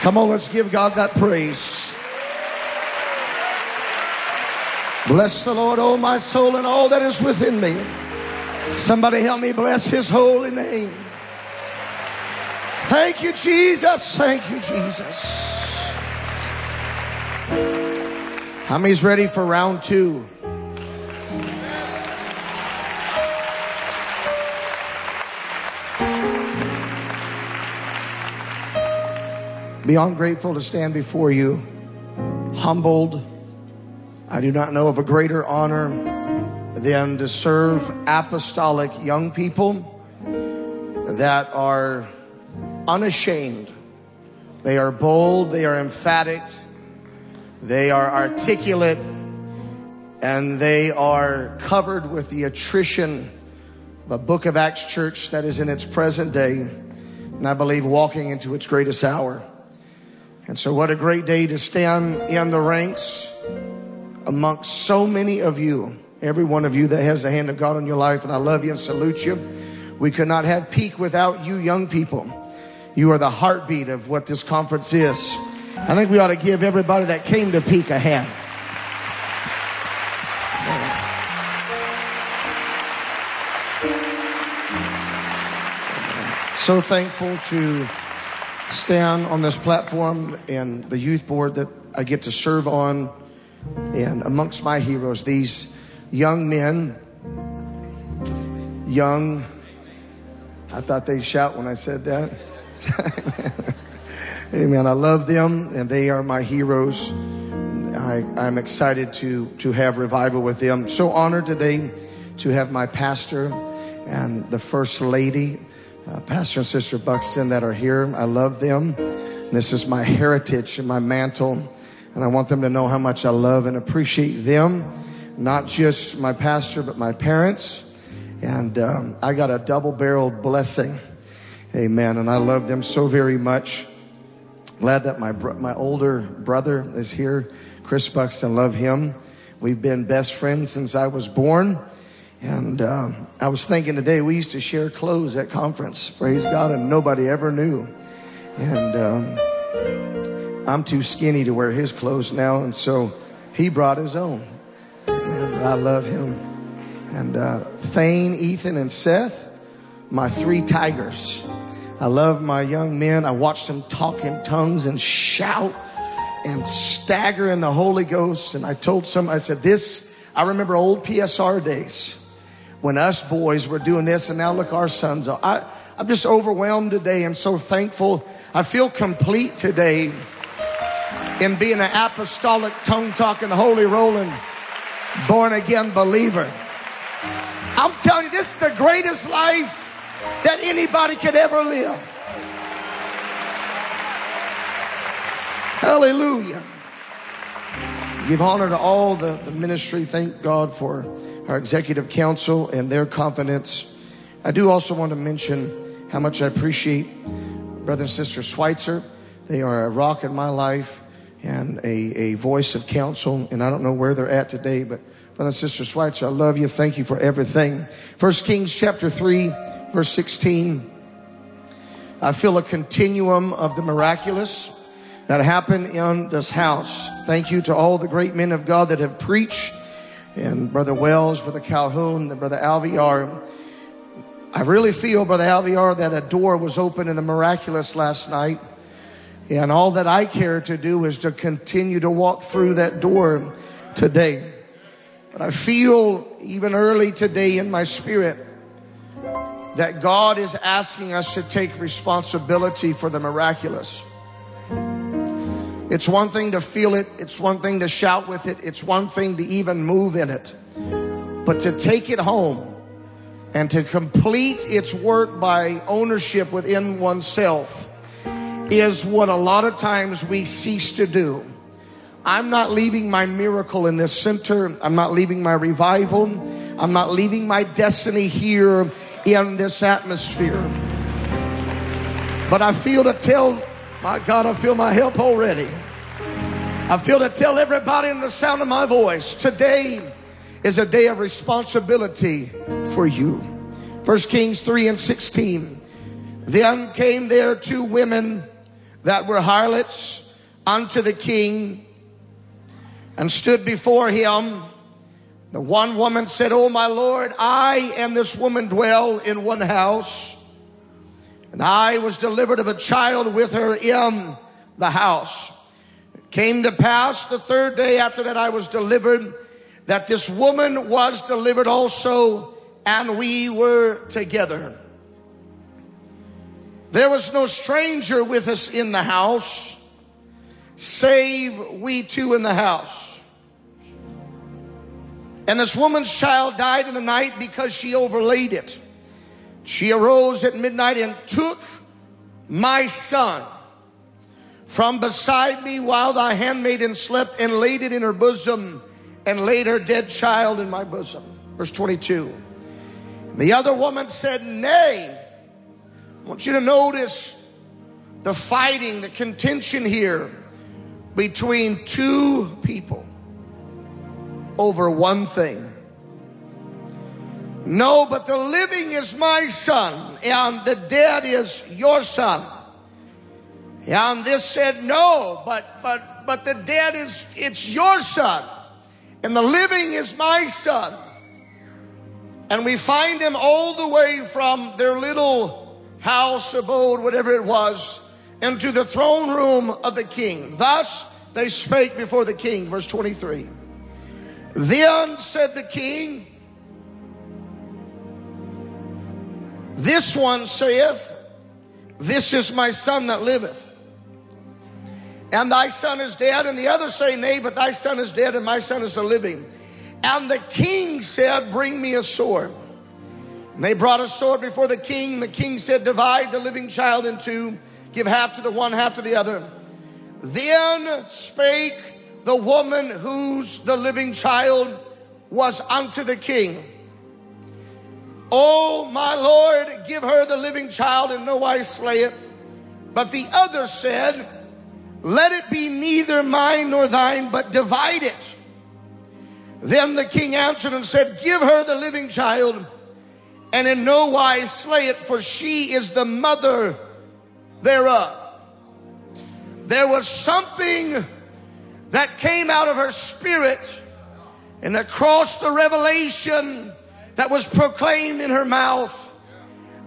Come on, let's give God that praise. Bless the Lord, oh my soul, and all that is within me. Somebody help me bless his holy name. Thank you, Jesus. Thank you, Jesus. How many's ready for round two? Beyond grateful to stand before you, humbled. I do not know of a greater honor than to serve apostolic young people that are unashamed. They are bold, they are emphatic, they are articulate, and they are covered with the attrition of a book of Acts church that is in its present day, and I believe walking into its greatest hour. And so, what a great day to stand in the ranks amongst so many of you, every one of you that has the hand of God on your life, and I love you and salute you. We could not have peak without you, young people. You are the heartbeat of what this conference is. I think we ought to give everybody that came to peak a hand. So thankful to stand on this platform and the youth board that I get to serve on. And amongst my heroes, these young men, young, I thought they'd shout when I said that. Amen. I love them and they are my heroes. I, I'm excited to, to have revival with them. So honored today to have my pastor and the first lady uh, Pastor and Sister Buxton that are here. I love them. This is my heritage and my mantle. And I want them to know how much I love and appreciate them. Not just my pastor, but my parents. And um, I got a double barreled blessing. Amen. And I love them so very much. Glad that my, bro- my older brother is here. Chris Buxton, love him. We've been best friends since I was born. And um, I was thinking today, we used to share clothes at conference, praise God, and nobody ever knew. And um, I'm too skinny to wear his clothes now, and so he brought his own. And I love him. And uh, Thane, Ethan, and Seth, my three tigers. I love my young men. I watch them talk in tongues and shout and stagger in the Holy Ghost. And I told some, I said, this, I remember old PSR days when us boys were doing this and now look our sons are. I, I'm just overwhelmed today and so thankful. I feel complete today in being an apostolic, tongue talking, holy rolling, born again believer. I'm telling you, this is the greatest life that anybody could ever live. Hallelujah. Give honor to all the, the ministry. Thank God for our executive council and their confidence. I do also want to mention how much I appreciate Brother and Sister Schweitzer. They are a rock in my life and a, a voice of counsel. And I don't know where they're at today, but Brother and Sister Schweitzer, I love you. Thank you for everything. First Kings chapter 3, verse 16. I feel a continuum of the miraculous that happened in this house. Thank you to all the great men of God that have preached and Brother Wells, Brother Calhoun, and Brother Alviar. I really feel, Brother Alviar, that a door was open in the miraculous last night. And all that I care to do is to continue to walk through that door today. But I feel even early today in my spirit that God is asking us to take responsibility for the miraculous. It's one thing to feel it. It's one thing to shout with it. It's one thing to even move in it. But to take it home and to complete its work by ownership within oneself is what a lot of times we cease to do. I'm not leaving my miracle in this center. I'm not leaving my revival. I'm not leaving my destiny here in this atmosphere. But I feel to tell my God, I feel my help already. I feel to tell everybody in the sound of my voice today is a day of responsibility for you. First Kings 3 and 16. Then came there two women that were harlots unto the king and stood before him. The one woman said, Oh, my Lord, I and this woman dwell in one house. And I was delivered of a child with her in the house. It came to pass the third day after that I was delivered that this woman was delivered also and we were together. There was no stranger with us in the house, save we two in the house. And this woman's child died in the night because she overlaid it. She arose at midnight and took my son from beside me while thy handmaiden slept and laid it in her bosom and laid her dead child in my bosom. Verse 22. The other woman said, Nay. I want you to notice the fighting, the contention here between two people over one thing. No, but the living is my son, and the dead is your son. And this said, No, but but but the dead is it's your son, and the living is my son. And we find him all the way from their little house, abode, whatever it was, into the throne room of the king. Thus they spake before the king. Verse 23. Then said the king, This one saith, This is my son that liveth. And thy son is dead. And the other say, Nay, but thy son is dead, and my son is a living. And the king said, Bring me a sword. And they brought a sword before the king. The king said, Divide the living child in two, give half to the one, half to the other. Then spake the woman whose the living child was unto the king. Oh, my Lord, give her the living child and no wise slay it. But the other said, Let it be neither mine nor thine, but divide it. Then the king answered and said, Give her the living child and in no wise slay it, for she is the mother thereof. There was something that came out of her spirit and across the revelation that was proclaimed in her mouth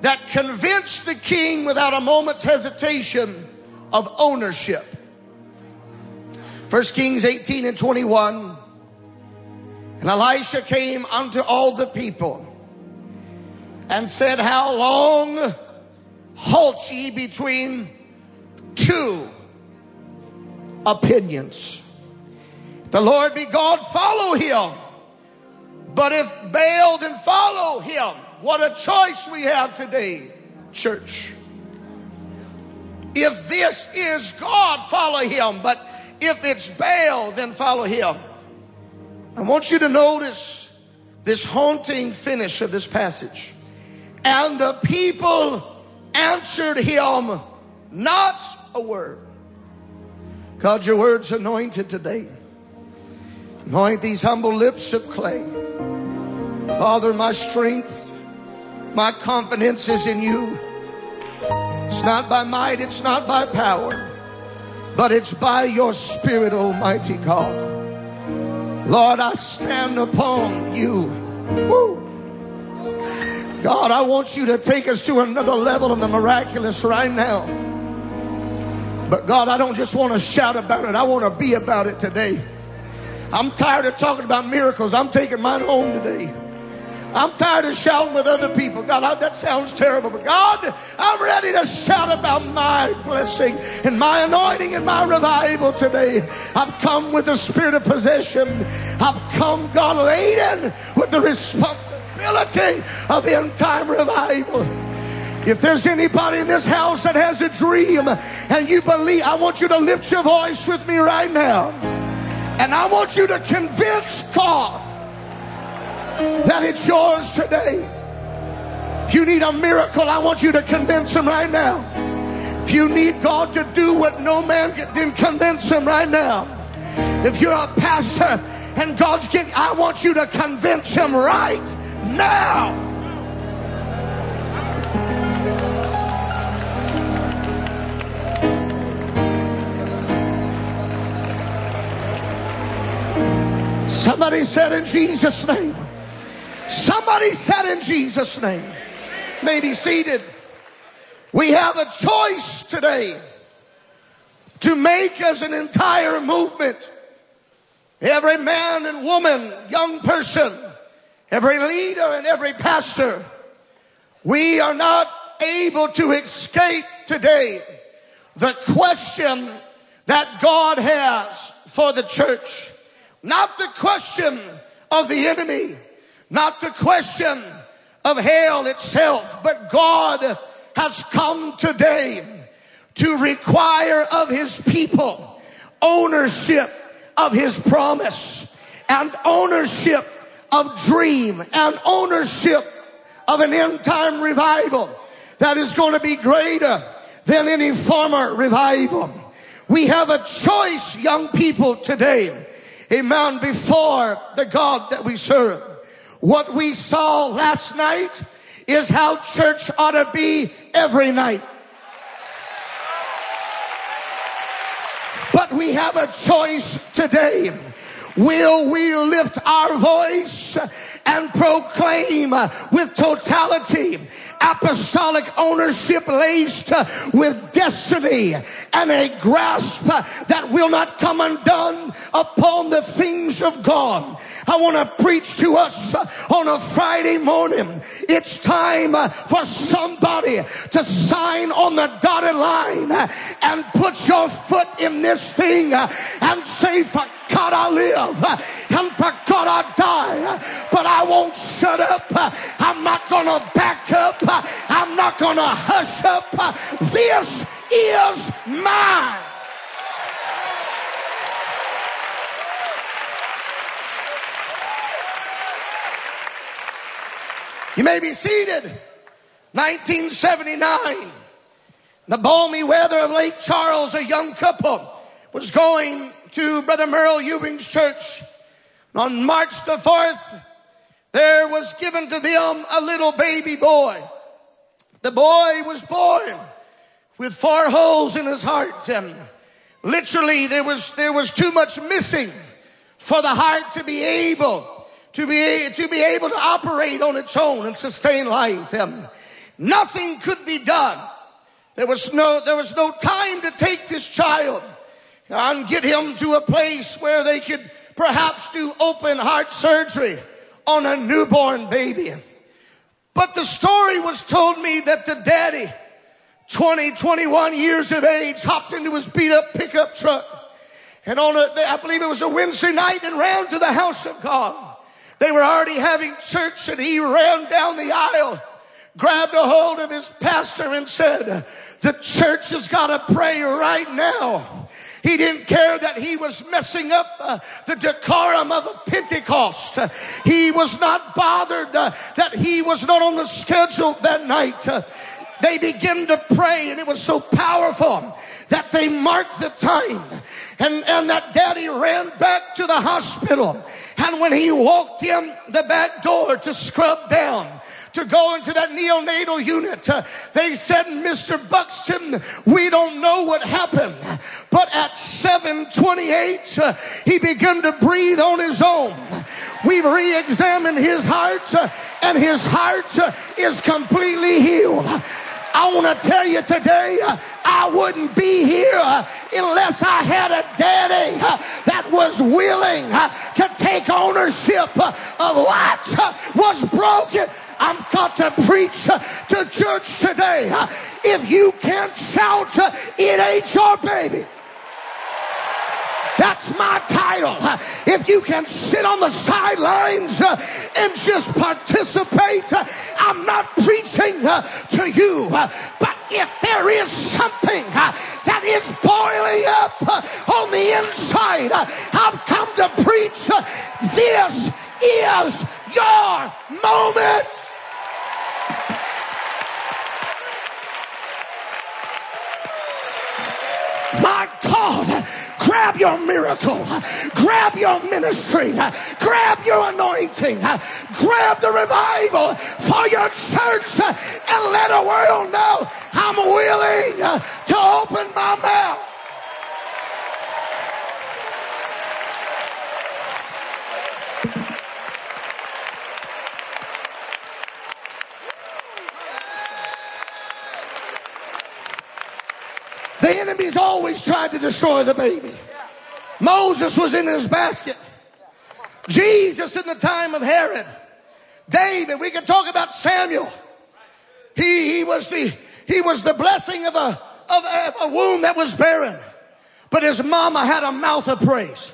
that convinced the king without a moment's hesitation of ownership. First Kings 18 and 21. And Elijah came unto all the people and said, How long halt ye between two opinions? the Lord be God, follow him. But if Baal, then follow him. What a choice we have today, church. If this is God, follow him. But if it's Baal, then follow him. I want you to notice this haunting finish of this passage. And the people answered him not a word. God, your word's anointed today. Anoint these humble lips of clay. Father, my strength, my confidence is in you. It's not by might, it's not by power, but it's by your Spirit, Almighty God. Lord, I stand upon you. Woo. God, I want you to take us to another level in the miraculous right now. But God, I don't just want to shout about it, I want to be about it today. I'm tired of talking about miracles. I'm taking mine home today. I'm tired of shouting with other people. God, that sounds terrible, but God, I'm ready to shout about my blessing and my anointing and my revival today. I've come with the spirit of possession. I've come, God, laden with the responsibility of end time revival. If there's anybody in this house that has a dream and you believe, I want you to lift your voice with me right now. And I want you to convince God that it's yours today. If you need a miracle, I want you to convince him right now. If you need God to do what no man can, then convince him right now. If you're a pastor and God's getting, I want you to convince him right now. Somebody said in Jesus' name. Somebody said in Jesus' name. May be seated. We have a choice today to make as an entire movement. Every man and woman, young person, every leader and every pastor. We are not able to escape today the question that God has for the church. Not the question of the enemy, not the question of hell itself, but God has come today to require of his people ownership of his promise and ownership of dream and ownership of an end time revival that is going to be greater than any former revival. We have a choice, young people, today. Amen. Before the God that we serve. What we saw last night is how church ought to be every night. But we have a choice today. Will we lift our voice and proclaim uh, with totality apostolic ownership laced uh, with destiny and a grasp uh, that will not come undone upon the things of God. I want to preach to us on a Friday morning. It's time for somebody to sign on the dotted line and put your foot in this thing and say, for God I live and for God I die. But I won't shut up. I'm not going to back up. I'm not going to hush up. This is mine. You may be seated. 1979. The balmy weather of Lake Charles, a young couple was going to Brother Merle Ewing's church. On March the 4th, there was given to them a little baby boy. The boy was born with four holes in his heart and literally there was, there was too much missing for the heart to be able to be, to be able to operate on its own and sustain life. And nothing could be done. There was no, there was no time to take this child and get him to a place where they could perhaps do open heart surgery on a newborn baby. But the story was told me that the daddy, 20, 21 years of age, hopped into his beat up pickup truck and on a, I believe it was a Wednesday night and ran to the house of God. They were already having church and he ran down the aisle, grabbed a hold of his pastor and said, the church has got to pray right now. He didn't care that he was messing up uh, the decorum of a Pentecost. Uh, he was not bothered uh, that he was not on the schedule that night. Uh, they began to pray and it was so powerful that they marked the time and, and that daddy ran back to the hospital. And when he walked in the back door to scrub down, to go into that neonatal unit. Uh, they said, Mr. Buxton, we don't know what happened, but at 728, uh, he began to breathe on his own. We've re-examined his heart uh, and his heart is completely healed. I want to tell you today, uh, I wouldn't be here uh, unless I had a daddy uh, that was willing to take ownership of what was broken. I'm got to preach to church today. If you can't shout, it ain't your baby. That's my title. If you can sit on the sidelines uh, and just participate, uh, I'm not preaching uh, to you, but if there is something that is boiling up on the inside, I've come to preach. This is your moment. My God, grab your miracle, grab your ministry, grab your anointing, grab the revival for your church, and let the world know I'm willing to open my mouth. Enemy's always tried to destroy the baby. Moses was in his basket. Jesus in the time of Herod. David, we can talk about Samuel. He, he was the, he was the blessing of a, of a, a womb that was barren. But his mama had a mouth of praise.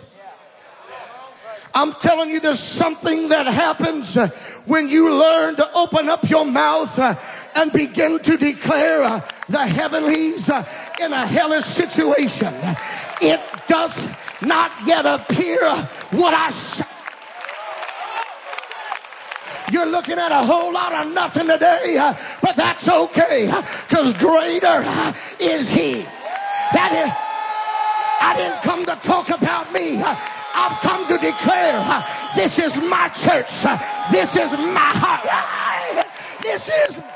I'm telling you, there's something that happens uh, when you learn to open up your mouth uh, and begin to declare uh, the heavenlies uh, in a hellish situation. It doth not yet appear what I say. You're looking at a whole lot of nothing today, uh, but that's okay uh, because greater is He. That is, I didn't come to talk about me. I've come to declare this is my church. This is my heart. This is.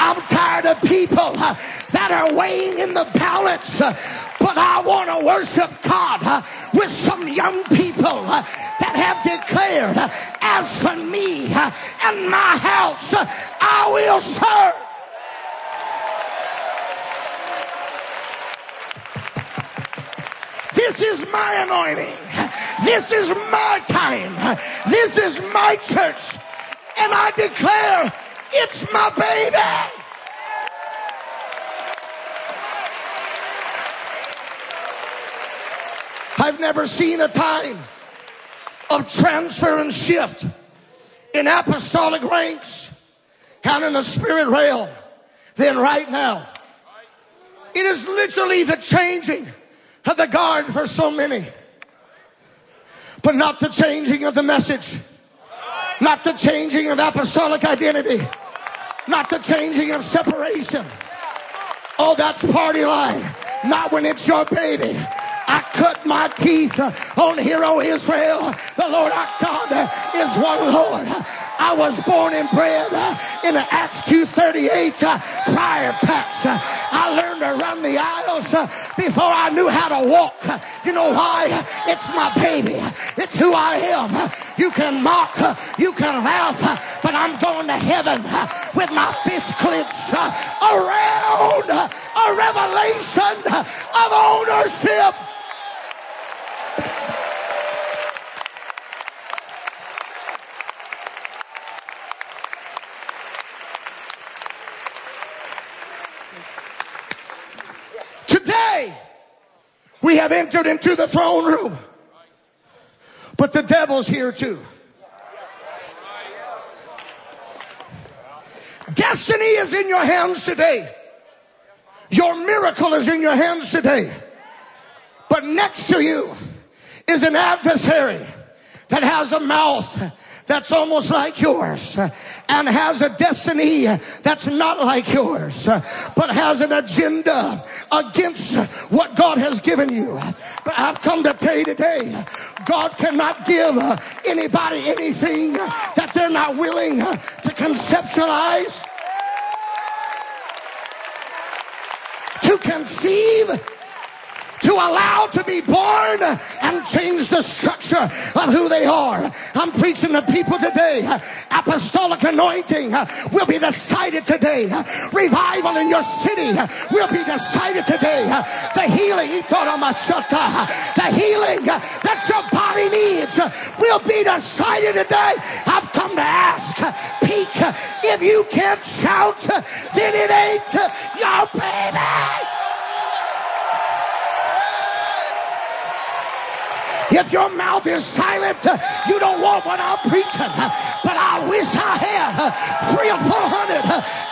I'm tired of people uh, that are weighing in the balance, uh, but I want to worship God uh, with some young people that have declared, as for me and my house, I will serve. This is my anointing. This is my time. This is my church. And I declare it's my baby. I've never seen a time of transfer and shift in apostolic ranks and in the spirit realm than right now. It is literally the changing of the guard for so many. But not the changing of the message. Not the changing of apostolic identity. Not the changing of separation. Oh, that's party line. Not when it's your baby. I cut my teeth on Hear O Israel. The Lord our God is one Lord. I was born and bred uh, in the Acts 238 uh, prior patch. I learned to run the aisles uh, before I knew how to walk. You know why? It's my baby. It's who I am. You can mock, you can laugh, but I'm going to heaven with my fist clenched around a revelation of ownership. We have entered into the throne room. But the devil's here too. Destiny is in your hands today. Your miracle is in your hands today. But next to you is an adversary that has a mouth that's almost like yours and has a destiny that's not like yours, but has an agenda against what God has given you. But I've come to tell you today, God cannot give anybody anything that they're not willing to conceptualize, to conceive, to allow to be born and change the structure of who they are. I'm preaching to people today. Apostolic anointing will be decided today. Revival in your city will be decided today. The healing, the healing that your body needs will be decided today. I've come to ask, peak, if you can't shout, then it ain't your baby. If your mouth is silent, you don't want what I'm preaching. But I wish I had three or four hundred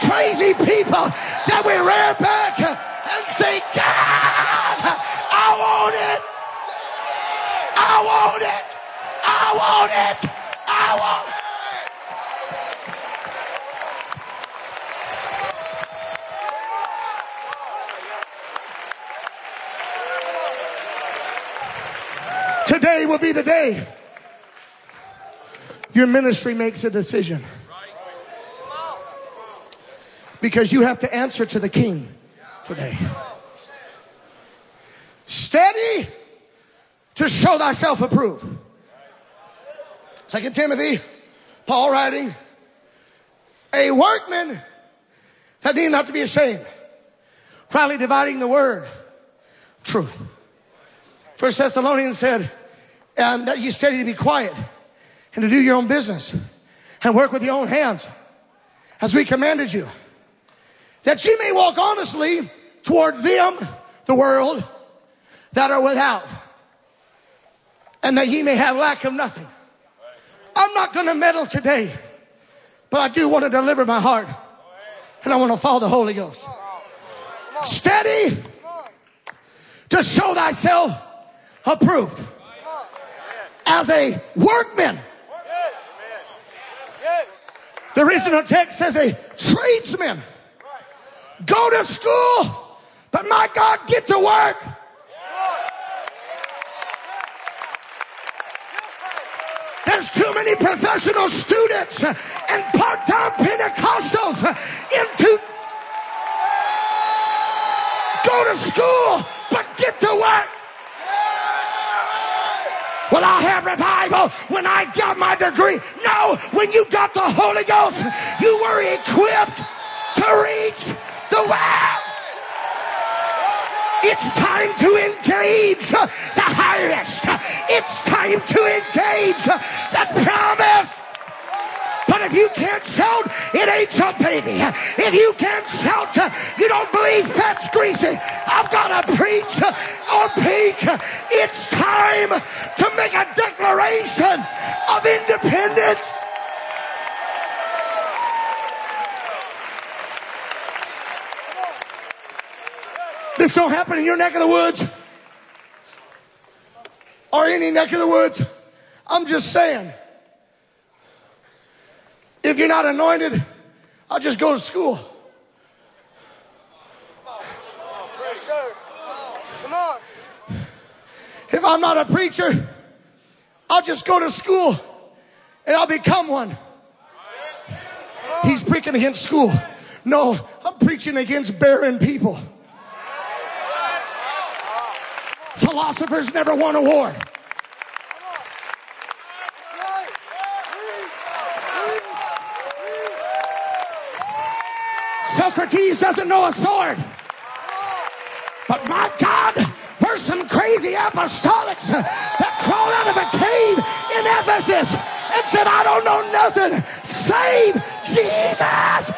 crazy people that would rear back and say, God, I want it. I want it. I want it. I want it. Today will be the day your ministry makes a decision. Because you have to answer to the king today. Steady to show thyself approved. Second Timothy, Paul writing, a workman that need not to be ashamed, rightly dividing the word truth. First Thessalonians said, and that you study to be quiet and to do your own business and work with your own hands as we commanded you, that you may walk honestly toward them, the world, that are without, and that ye may have lack of nothing. I'm not going to meddle today, but I do want to deliver my heart, and I want to follow the Holy Ghost. Steady to show thyself approved as a workman. The original text says a tradesman. Go to school, but my God, get to work. There's too many professional students and part-time Pentecostals into go to school, but get to work. Well, I have revival when I got my degree. No, when you got the Holy Ghost, you were equipped to reach the world. It's time to engage the highest. It's time to engage the promise. But if you can't shout, it ain't your baby. If you can't shout, uh, you don't believe that's greasy. I've got to preach uh, or peak. It's time to make a declaration of independence. This don't happen in your neck of the woods or any neck of the woods. I'm just saying. If you're not anointed, I'll just go to school. Come on. If I'm not a preacher, I'll just go to school and I'll become one. He's preaching against school. No, I'm preaching against barren people. Philosophers never won a war. Socrates doesn't know a sword. But my God, there's some crazy apostolics that crawled out of a cave in Ephesus and said, I don't know nothing save Jesus.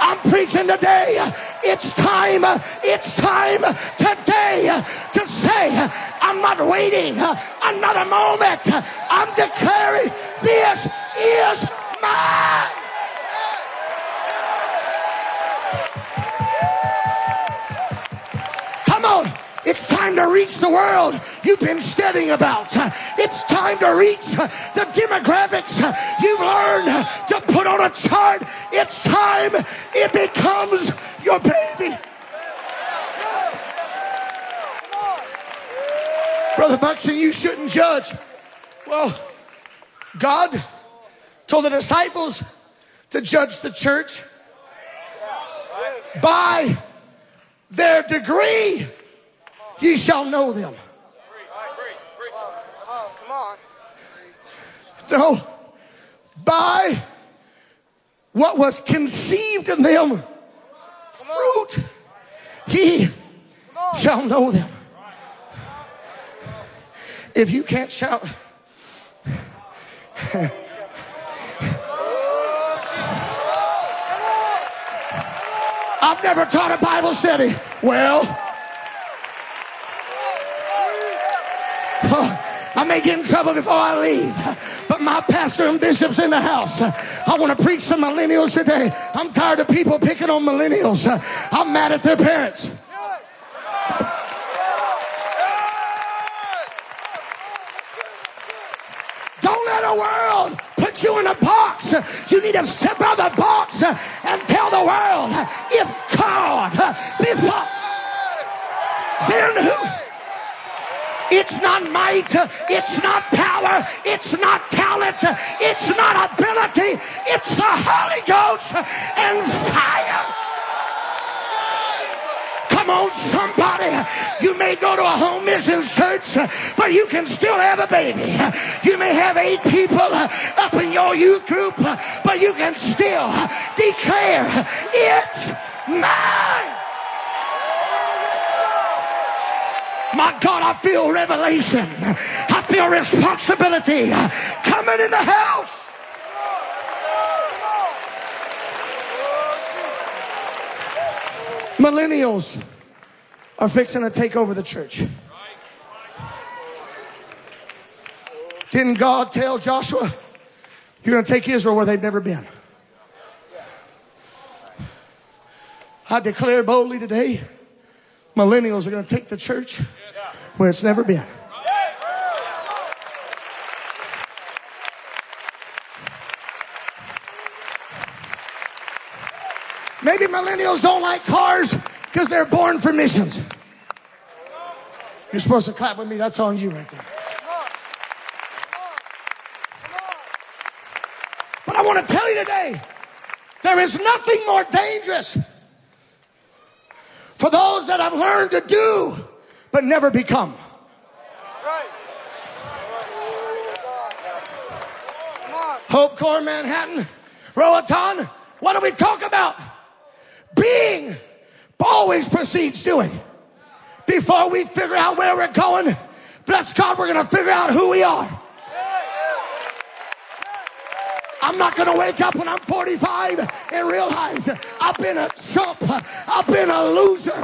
I'm preaching today. It's time, it's time today to say, I'm not waiting another moment. I'm declaring this is mine. It's time to reach the world you've been studying about. It's time to reach the demographics you've learned to put on a chart. It's time it becomes your baby. Brother Buxton, you shouldn't judge. Well, God told the disciples to judge the church by their degree, ye shall know them. No, by what was conceived in them, fruit, ye shall know them. If you can't shout, I've never taught a Bible study. Well, I may get in trouble before I leave, but my pastor and bishop's in the house. I want to preach to millennials today. I'm tired of people picking on millennials. I'm mad at their parents. Don't let a world put you in a box. You need to step out of the box and tell the world if God be for, then who? It's not might, it's not power, it's not talent, it's not ability, it's the Holy Ghost and fire. Come on, somebody. You may go to a home mission church, but you can still have a baby. You may have eight people up in your youth group, but you can still declare it's mine. My God, I feel revelation. I feel responsibility coming in the house. Millennials are fixing to take over the church. Didn't God tell Joshua, you're going to take Israel where they've never been? I declare boldly today, millennials are going to take the church where it's never been. Maybe millennials don't like cars because they're born for missions. You're supposed to clap with me. That's on you right there. But I want to tell you today, there is nothing more dangerous for those that have learned to do but never become. Hope Core Manhattan, Roatan, what do we talk about? Being always precedes doing. Before we figure out where we're going, bless God, we're going to figure out who we are. I'm not going to wake up when I'm 45 and realize I've been a chump. I've been a loser.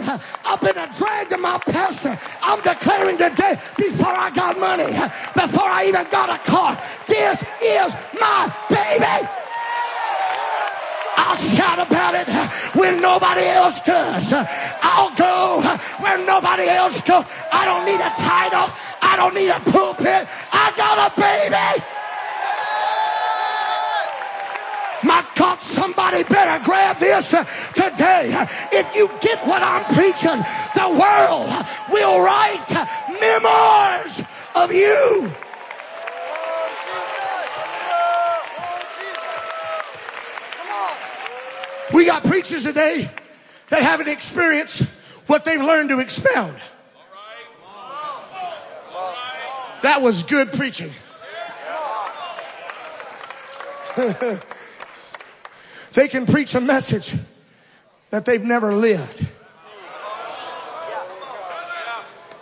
I've been a drag to my pastor. I'm declaring today before I got money, before I even got a car, this is my baby. I'll shout about it when nobody else does. I'll go where nobody else goes. I don't need a title. I don't need a pulpit. I got a baby. My God, somebody better grab this uh, today. If you get what I'm preaching, the world will write memoirs of you. We got preachers today that haven't experienced what they've learned to expound. That was good preaching. they can preach a message that they've never lived.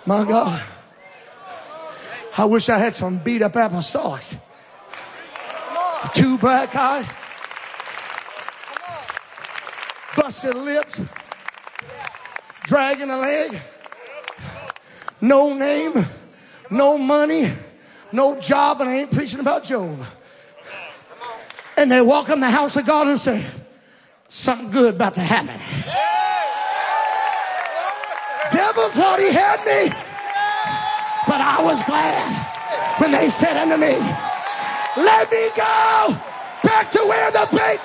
My God. I wish I had some beat up apostolics. Two black eyes, busted lips, dragging a leg, no name, no money, no job, and I ain't preaching about Job. And they walk in the house of God and say, something good about to happen. Devil thought he had me, but I was glad when they said unto me, let me go back to where the bait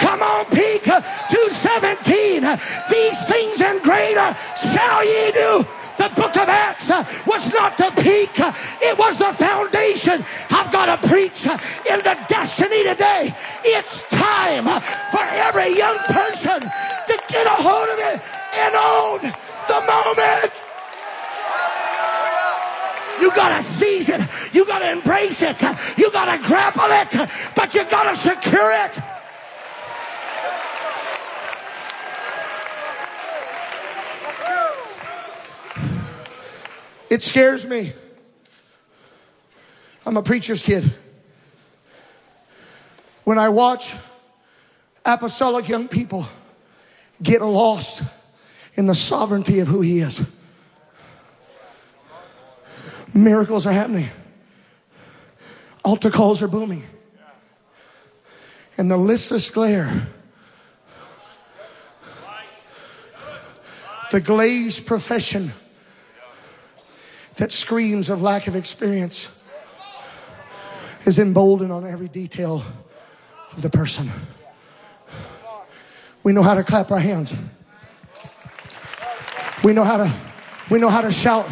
Come on, peak 217. These things and greater shall ye do. The book of Acts uh, was not the peak, uh, it was the foundation. I've got to preach uh, into destiny today. It's time for every young person to get a hold of it and own the moment. You gotta seize it. You gotta embrace it. You gotta grapple it, but you gotta secure it. It scares me. I'm a preacher's kid. When I watch apostolic young people get lost in the sovereignty of who He is, miracles are happening, altar calls are booming, and the listless glare, the glazed profession that screams of lack of experience is emboldened on every detail of the person. We know how to clap our hands. We know how to we know how to shout.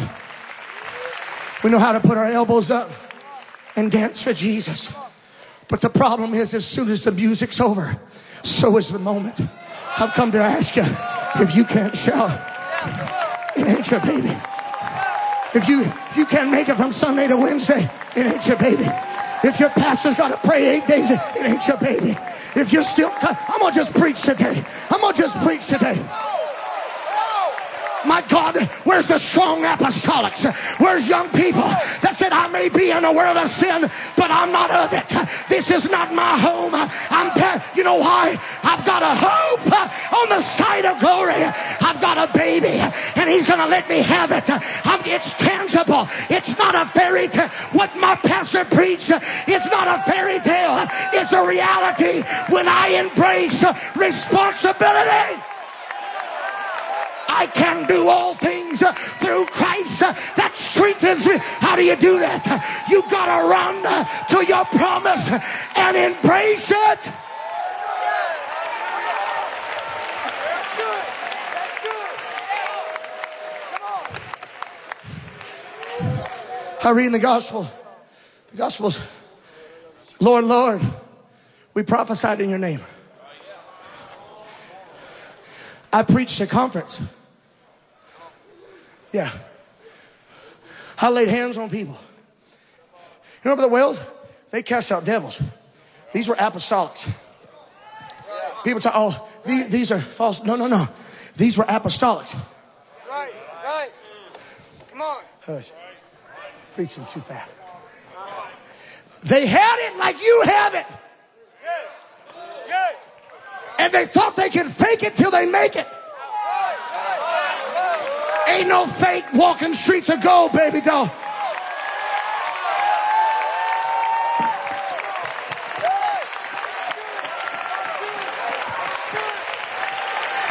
We know how to put our elbows up and dance for Jesus. But the problem is as soon as the music's over, so is the moment. I've come to ask you if you can't shout, ain't your baby. If you if you can't make it from Sunday to Wednesday, it ain't your baby. If your pastor's got to pray eight days, it ain't your baby. If you're still, I'm going to just preach today. I'm going to just preach today. My God, where's the strong apostolics? Where's young people that said, I may be in a world of sin, but I'm not of it. This is not my home. I'm, you know why? I've got a hope on the side of glory. I've got a baby, and He's going to let me have it. I'm, it's tangible. It's not a fairy tale. What my pastor preached, it's not a fairy tale. It's a reality when I embrace responsibility. I can do all things through Christ that strengthens me. How do you do that? You gotta run to your promise and embrace it. I read in the gospel, the gospels, Lord, Lord, we prophesied in your name. I preached a conference. Yeah. I laid hands on people. You know, the Wales, they cast out devils. These were apostolics. People talk, oh, these, these are false. No, no, no. These were apostolics. Right, right. Come on. Hush. Preaching too fast. They had it like you have it. Yes. Yes. And they thought they could fake it till they make it. Ain't no fake walking streets of gold, baby doll.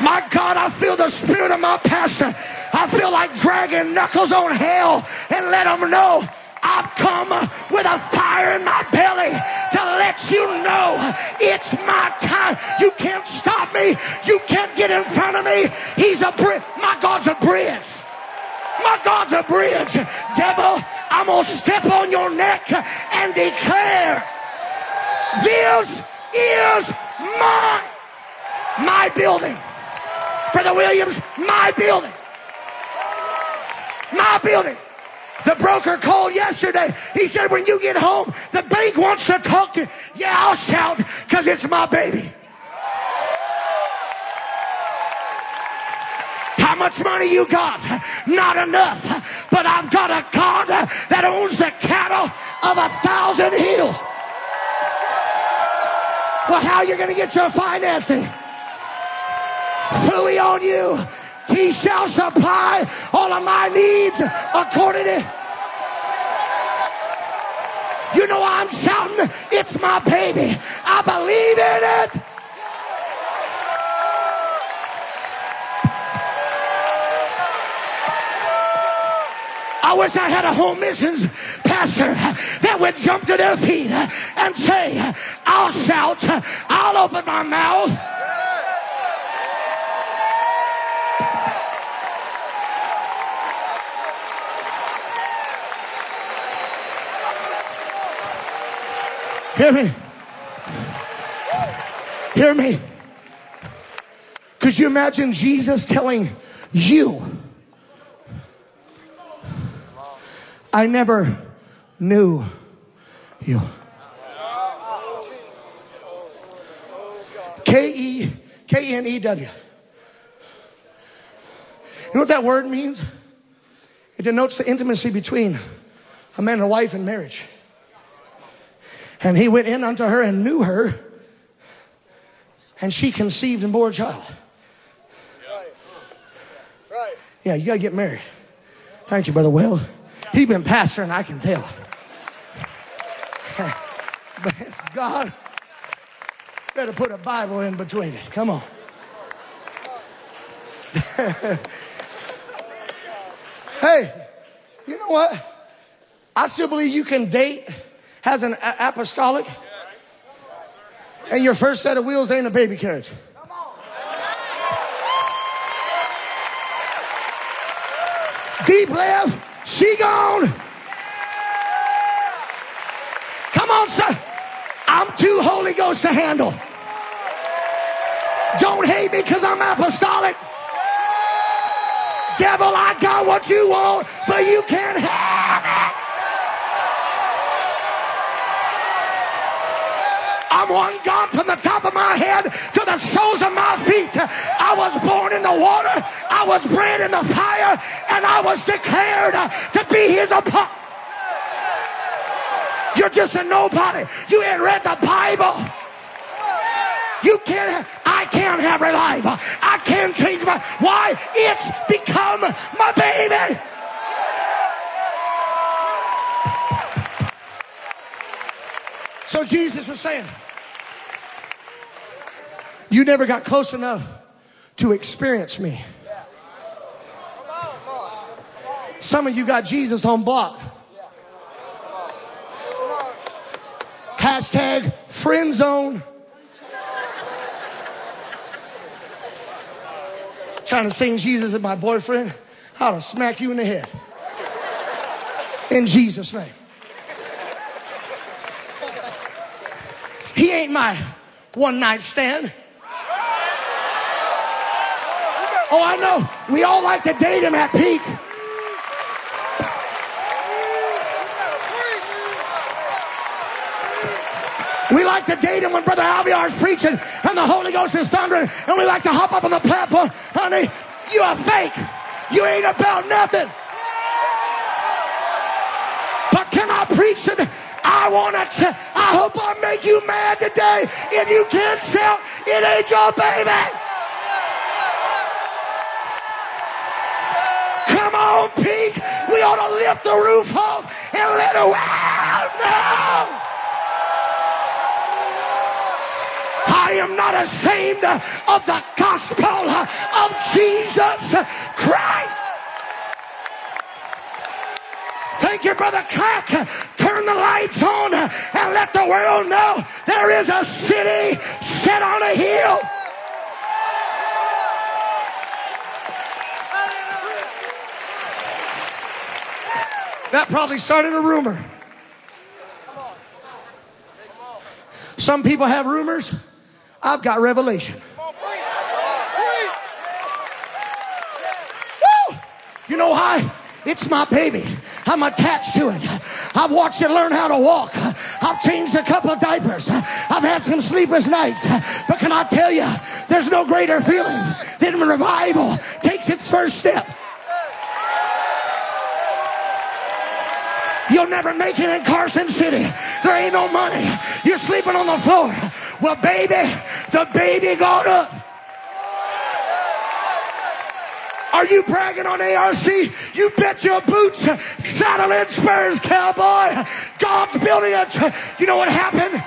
My God, I feel the spirit of my pastor. I feel like dragging knuckles on hell and let them know I've come with a fire in my belly to let you know it's my time. You can't stop me. You can't get in front of me. He's a bridge. My God's a bridge. My God's a bridge. Devil, I'm going to step on your neck and declare this is my, my building. Brother Williams, my building. My building. The broker called yesterday. He said, when you get home, the bank wants to talk to you. Yeah, I'll shout because it's my baby. How much money you got? Not enough. But I've got a God that owns the cattle of a thousand hills. Well, how are you going to get your financing? Fully on you. He shall supply all of my needs according to. You know I'm shouting, it's my baby. I believe in it. I wish I had a home missions pastor that would jump to their feet and say, I'll shout, I'll open my mouth. Hear me. Hear me. Could you imagine Jesus telling you, I never knew you? K E K N E W. You know what that word means? It denotes the intimacy between a man and a wife in marriage. And he went in unto her and knew her, and she conceived and bore a child. Yeah, you got to get married. Thank you, Brother Will. He's been pastoring, I can tell. but it's God. Better put a Bible in between it. Come on. hey, you know what? I still believe you can date has an a- apostolic, and your first set of wheels ain't a baby carriage. Deep left, she gone. Come on, sir. I'm too Holy Ghost to handle. Don't hate me because I'm apostolic. Devil, I got what you want, but you can't have Want God from the top of my head to the soles of my feet. I was born in the water, I was bred in the fire, and I was declared to be his apostle. You're just a nobody. You ain't read the Bible. You can't, I can't have revival. I can't change my, why? It's become my baby. So Jesus was saying, You never got close enough to experience me. Some of you got Jesus on block. Hashtag friend zone. Trying to sing Jesus as my boyfriend. Have smacked you in the head. In Jesus' name. He ain't my one night stand. Oh, I know. We all like to date him at peak. We like to date him when Brother Alviar is preaching and the Holy Ghost is thundering, and we like to hop up on the platform. Honey, you are fake. You ain't about nothing. But can I preach it? I want to. Ch- I hope I make you mad today. If you can't shout, it ain't your baby. On, Pete. We ought to lift the roof off and let it out now. I am not ashamed of the gospel of Jesus Christ. Thank you, Brother Clark. Turn the lights on and let the world know there is a city set on a hill. That probably started a rumor. Some people have rumors. I've got revelation. Woo! You know why? It's my baby. I'm attached to it. I've watched it learn how to walk. I've changed a couple of diapers. I've had some sleepless nights. But can I tell you, there's no greater feeling than revival takes its first step. You'll never make it in Carson City. There ain't no money. You're sleeping on the floor. Well, baby, the baby got up. Are you bragging on ARC? You bet your boots, saddle and spurs, cowboy. God's building. Tr- you know what happened?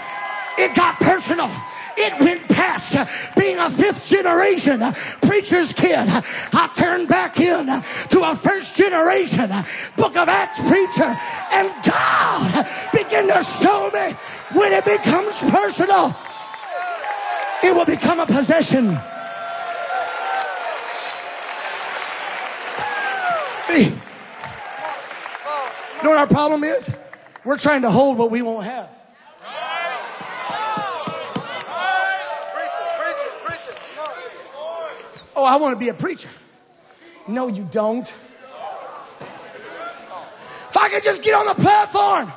It got personal. It went past uh, being a fifth generation uh, preacher's kid. I turned back in uh, to a first generation book of Acts preacher, and God began to show me when it becomes personal, it will become a possession. See, you know what our problem is? We're trying to hold what we won't have. Oh, I want to be a preacher. No, you don't. If I could just get on the platform.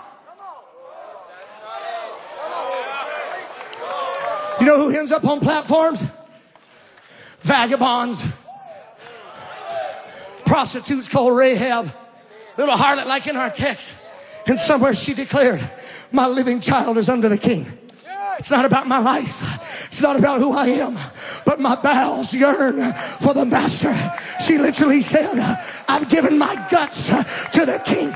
You know who ends up on platforms? Vagabonds, prostitutes called Rahab, little harlot like in our text. And somewhere she declared, My living child is under the king. It's not about my life. It's not about who I am, but my bowels yearn for the master. She literally said, I've given my guts to the king.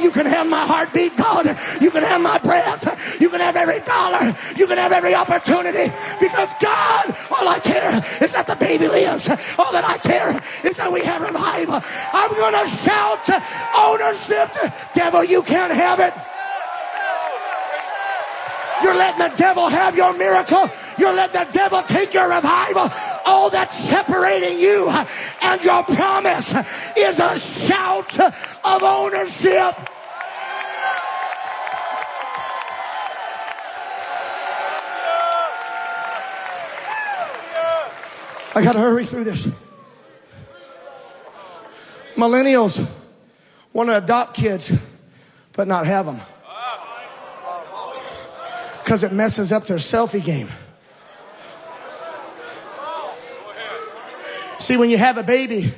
You can have my heartbeat, God. You can have my breath. You can have every dollar. You can have every opportunity. Because God, all I care is that the baby lives. All that I care is that we have revival. I'm going to shout ownership. Devil, you can't have it. You're letting the devil have your miracle. You're letting the devil take your revival. All that's separating you and your promise is a shout of ownership. I got to hurry through this. Millennials want to adopt kids, but not have them. Because it messes up their selfie game. See, when you have a baby,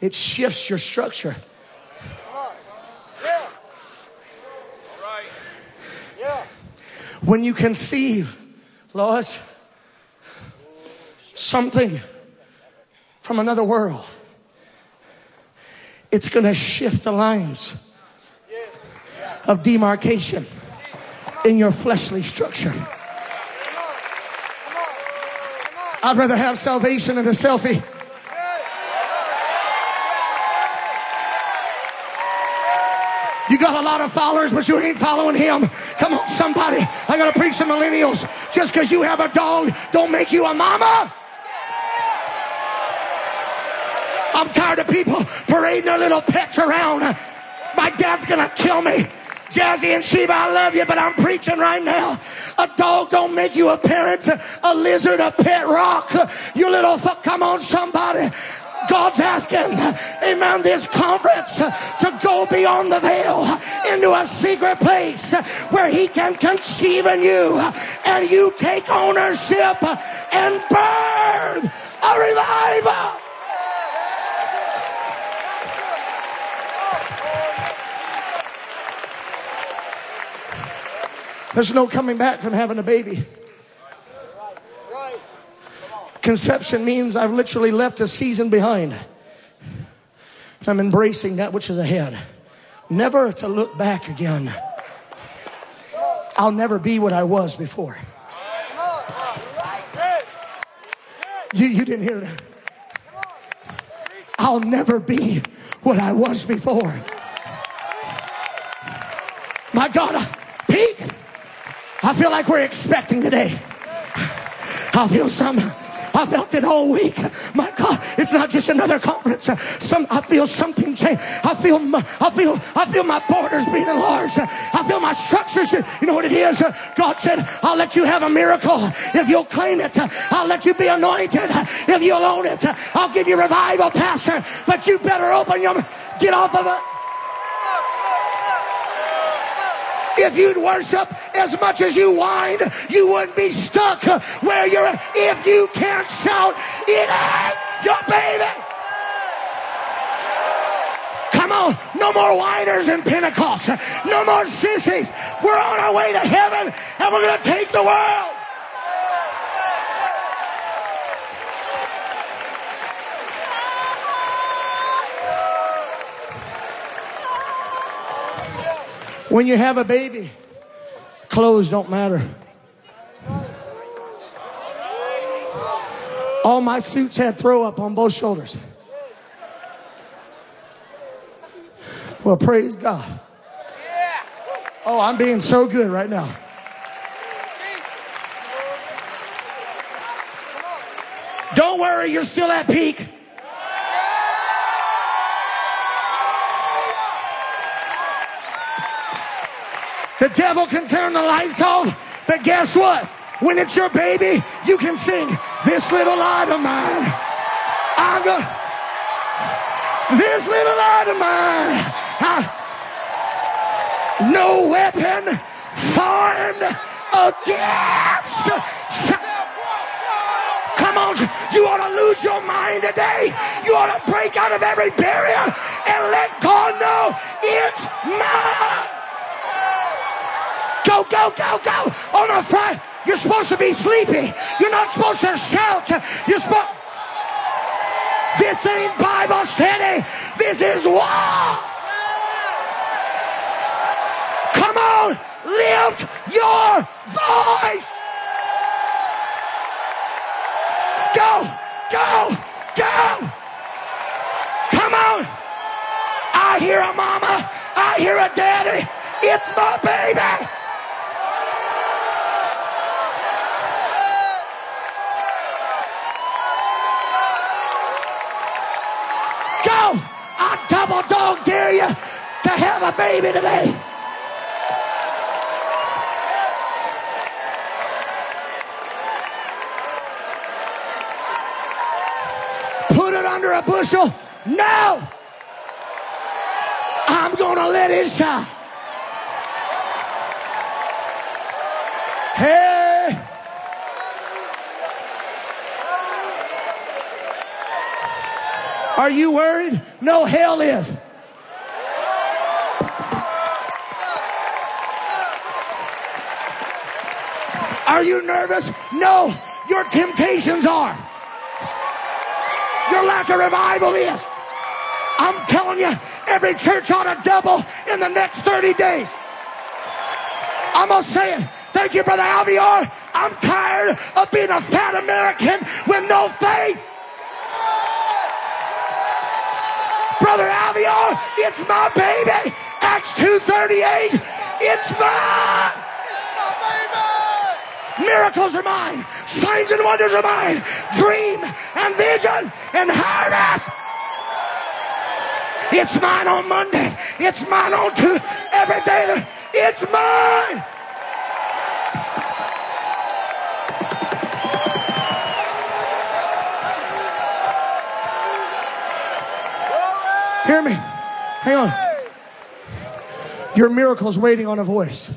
it shifts your structure. When you conceive, Lois, something from another world, it's going to shift the lines of demarcation in your fleshly structure. I'd rather have salvation than a selfie. You got a lot of followers, but you ain't following him. Come on, somebody. I gotta preach to millennials. Just because you have a dog, don't make you a mama. I'm tired of people parading their little pets around. My dad's gonna kill me. Jazzy and Sheba, I love you, but I'm preaching right now. A dog don't make you a parent. A lizard, a pet rock. You little fuck. Come on, somebody. God's asking, amen, this conference to go beyond the veil into a secret place where He can conceive in you and you take ownership and birth a revival. There's no coming back from having a baby. Conception means I've literally left a season behind. I'm embracing that which is ahead. Never to look back again. I'll never be what I was before. You, you didn't hear that. I'll never be what I was before. My God, Pete, I feel like we're expecting today. I feel something. I felt it all week. My God, it's not just another conference. Some, I feel something change. I feel, I feel, I feel my borders being enlarged. I feel my structures. You know what it is? God said, "I'll let you have a miracle if you'll claim it. I'll let you be anointed if you'll own it. I'll give you revival, pastor. But you better open your, get off of it." If you'd worship as much as you whine, you wouldn't be stuck where you're at. If you can't shout, it ain't your baby. Come on, no more whiners in Pentecost. No more sissies. We're on our way to heaven and we're going to take the world. When you have a baby, clothes don't matter. All my suits had throw up on both shoulders. Well, praise God. Oh, I'm being so good right now. Don't worry, you're still at peak. The devil can turn the lights off, but guess what? When it's your baby, you can sing this little light of mine. I'm going this little light of mine. I- no weapon formed against. Come on, you ought to lose your mind today. You ought to break out of every barrier and let God know it's mine. Go, go, go, go. On a Friday, you're supposed to be sleepy. You're not supposed to shout. You're supposed. This ain't Bible study. This is war. Come on, lift your voice. Go, go, go. Come on. I hear a mama. I hear a daddy. It's my baby. I double dog dare you to have a baby today. Put it under a bushel. No! I'm gonna let it shine. Hey! Are you worried? No, hell is. Are you nervous? No, your temptations are. Your lack of revival is. I'm telling you, every church ought to double in the next 30 days. I'm gonna say it. Thank you, Brother Alviar. I'm tired of being a fat American with no faith. Brother Alviar, it's my baby. Acts 2.38, it's mine. Miracles are mine. Signs and wonders are mine. Dream and vision and harvest. It's mine on Monday. It's mine on Tuesday. Every day. It's mine. Hear me. Hang on. Your miracle's waiting on a voice.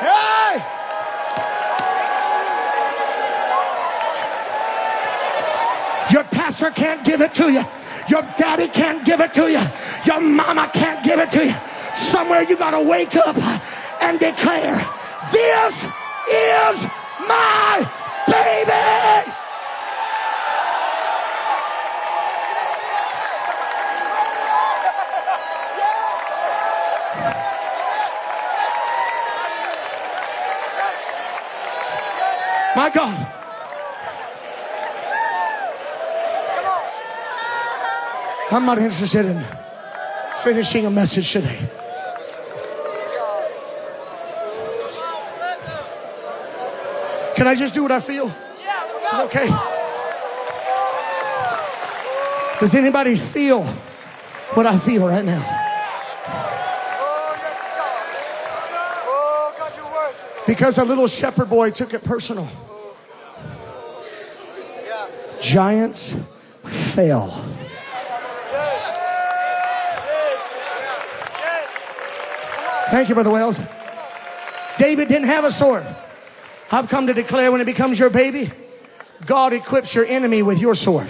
Hey! Your pastor can't give it to you. Your daddy can't give it to you. Your mama can't give it to you. Somewhere you gotta wake up and declare, this is my baby! My God. I'm not interested in finishing a message today. Can I just do what I feel? Is it okay? Does anybody feel what I feel right now? Yes, God. God, you're worthy. Lord. Because a little shepherd boy took it personal. Giants fail. Thank you, Brother Wells. David didn't have a sword. I've come to declare when it becomes your baby, God equips your enemy with your sword.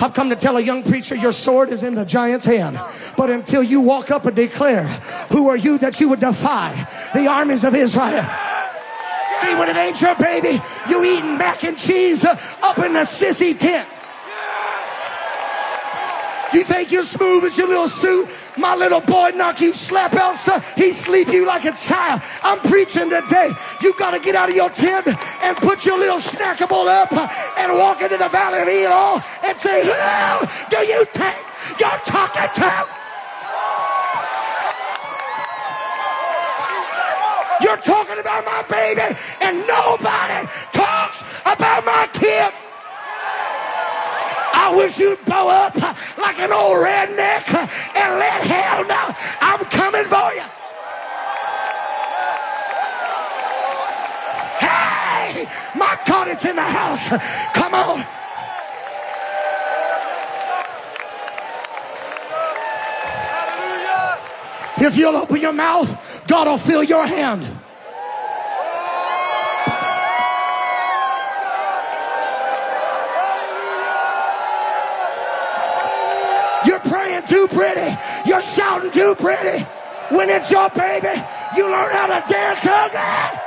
I've come to tell a young preacher your sword is in the giant's hand. But until you walk up and declare, who are you that you would defy the armies of Israel? See, when it ain't your baby, you eating mac and cheese up in the sissy tent. You think you're smooth as your little suit? My little boy knock you slap Elsa. He sleep you like a child. I'm preaching today. You got to get out of your tent and put your little snackable up and walk into the valley of Elah and say, who do you think you're talking to? You're talking about my baby and nobody talks about my kids. I wish you'd bow up like an old redneck and let hell know I'm coming for you. Hey, my God, it's in the house. Come on. If you'll open your mouth, God will fill your hand. You're shouting too pretty. When it's your baby, you learn how to dance again.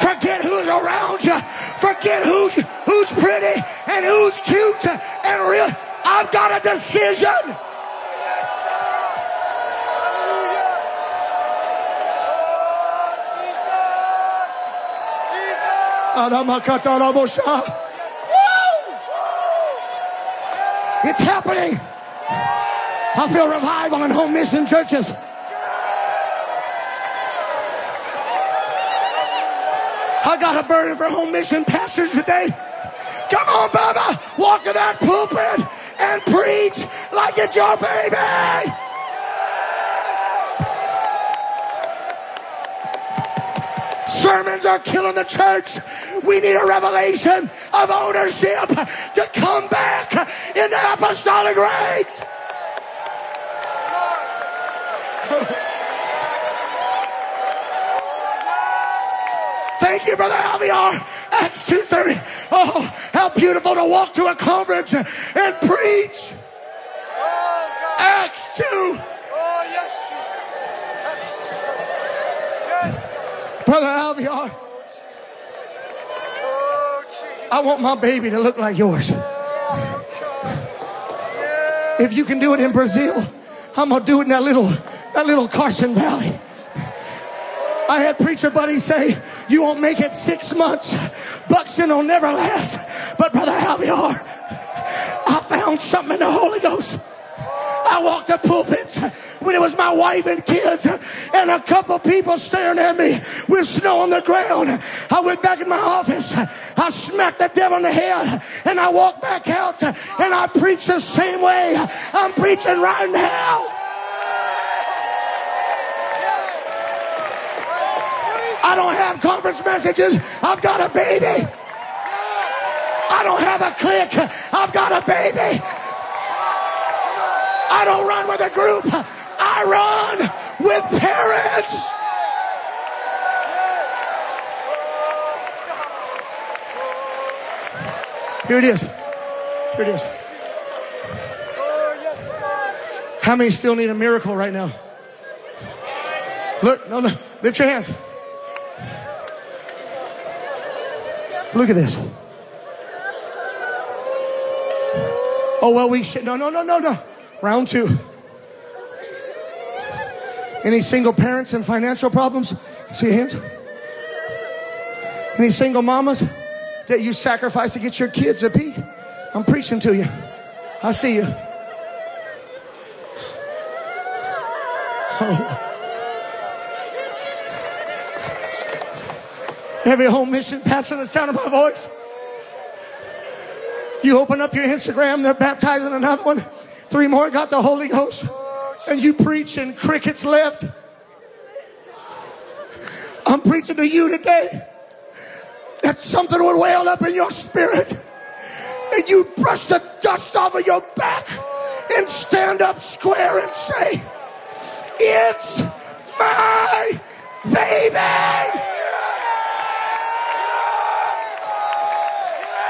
Forget who's around you. Forget who's, who's pretty and who's cute and real. I've got a decision. Oh, Jesus. It's happening. I feel revival in home mission churches. I got a burden for home mission pastors today. Come on, Baba. Walk to that pulpit and preach like it's your baby. Sermons are killing the church. We need a revelation of ownership to come back into apostolic ranks. Thank you, Brother Alviar. Acts 2.30. Oh, how beautiful to walk to a conference and preach. Acts 2. Oh, yes, Jesus. Yes, God. Brother Alviar, I want my baby to look like yours. If you can do it in Brazil, I'm gonna do it in that little that little Carson Valley. I had preacher buddies say, "You won't make it six months. Buxton will never last." But brother Alviar, I found something in the Holy Ghost. I walked the pulpits when it was my wife and kids and a couple people staring at me with snow on the ground. I went back in my office. I smacked the devil in the head and I walked back out and I preached the same way I'm preaching right now. I don't have conference messages. I've got a baby. I don't have a clique. I've got a baby. I don't run with a group. I run with parents. Here it is. Here it is. How many still need a miracle right now? Look, no, no. Lift your hands. Look at this. Oh, well, we should. No, no, no, no, no. Round two. Any single parents and financial problems? See your hands? Any single mamas that you sacrifice to get your kids a peek? I'm preaching to you. I see you. Oh. Every home mission pastor, the sound of my voice. You open up your Instagram, they're baptizing another one. Three more got the Holy Ghost. And you preach and crickets left. I'm preaching to you today that something would well up in your spirit. And you brush the dust off of your back and stand up square and say, It's my baby.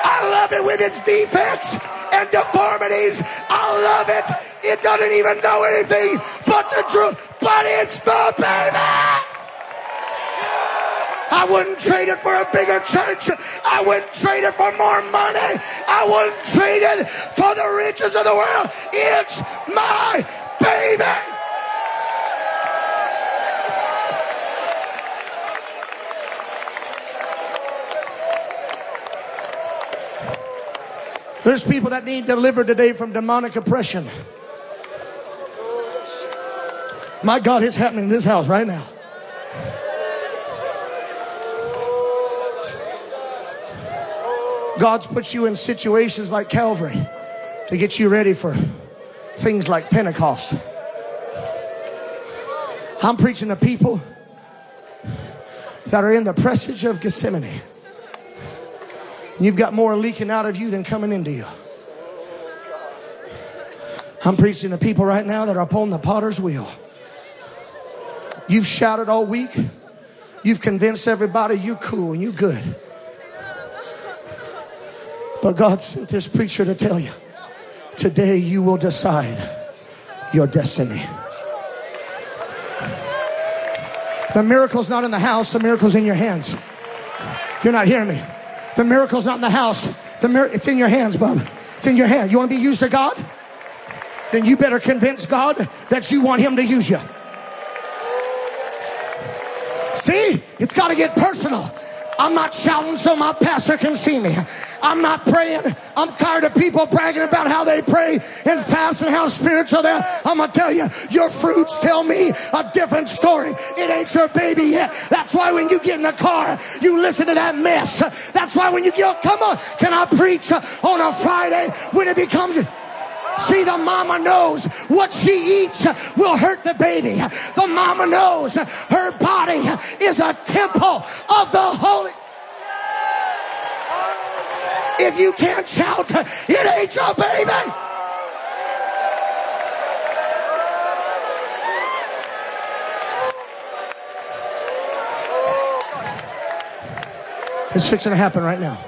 I love it with its defects and deformities. I love it. It doesn't even know anything but the truth, but it's the baby. I wouldn't trade it for a bigger church. I wouldn't trade it for more money. I wouldn't trade it for the riches of the world. It's my baby. There's people that need delivered today from demonic oppression. My God, it's happening in this house right now. God's put you in situations like Calvary to get you ready for things like Pentecost. I'm preaching to people that are in the presage of Gethsemane. You've got more leaking out of you than coming into you. I'm preaching to people right now that are upon the potter's wheel. You've shouted all week. You've convinced everybody you're cool and you're good. But God sent this preacher to tell you today you will decide your destiny. The miracle's not in the house, the miracle's in your hands. You're not hearing me. The miracle's not in the house. The mir- it's in your hands, bub. It's in your hand. You want to be used to God? Then you better convince God that you want Him to use you. See, it's got to get personal. I'm not shouting so my pastor can see me. I'm not praying. I'm tired of people bragging about how they pray and fast and how spiritual they are. I'm going to tell you, your fruits tell me a different story. It ain't your baby yet. That's why when you get in the car, you listen to that mess. That's why when you get, come on, can I preach on a Friday when it becomes. See, the mama knows what she eats will hurt the baby. The mama knows her body is a temple of the Holy. If you can't shout, it ain't your baby. It's fixing to happen right now.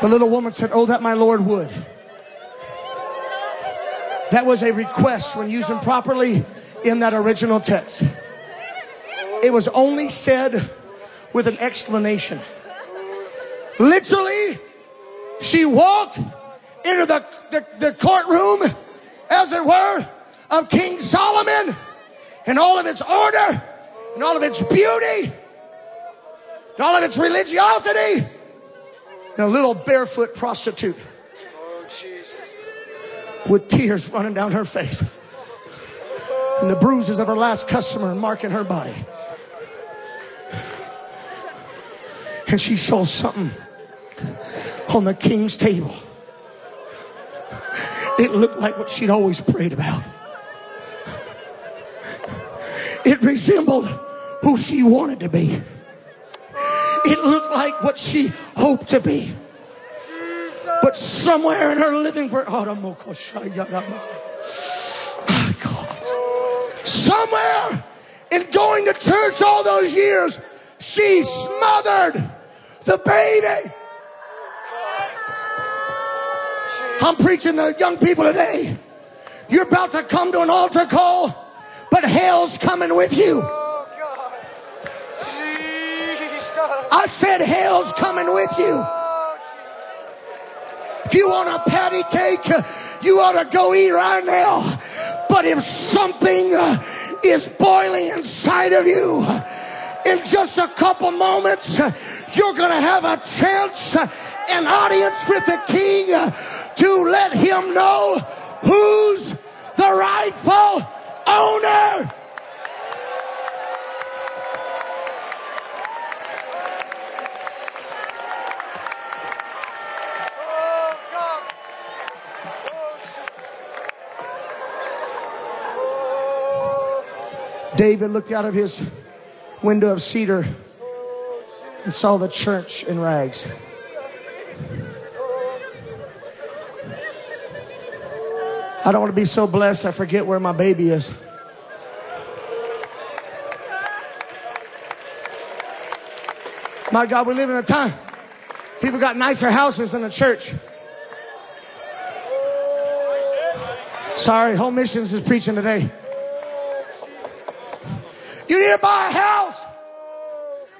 The little woman said, Oh, that my Lord would. That was a request when used properly in that original text. It was only said with an explanation. Literally, she walked into the, the, the courtroom, as it were, of King Solomon and all of its order and all of its beauty and all of its religiosity. And a little barefoot prostitute oh, with tears running down her face and the bruises of her last customer marking her body. And she saw something on the king's table. It looked like what she'd always prayed about. It resembled who she wanted to be. It looked like what she hoped to be. But somewhere in her living for oh, God. Somewhere in going to church all those years, she smothered the baby. I'm preaching to young people today. You're about to come to an altar call, but hell's coming with you. Oh, I said hell's coming with you. If you want a patty cake, you ought to go eat right now. But if something uh, is boiling inside of you, in just a couple moments, you're going to have a chance, an audience with the king to let him know who's the rightful owner. David looked out of his window of cedar and saw the church in rags. I don't want to be so blessed I forget where my baby is. My God, we live in a time people got nicer houses than the church. Sorry, home missions is preaching today. Need to buy a house.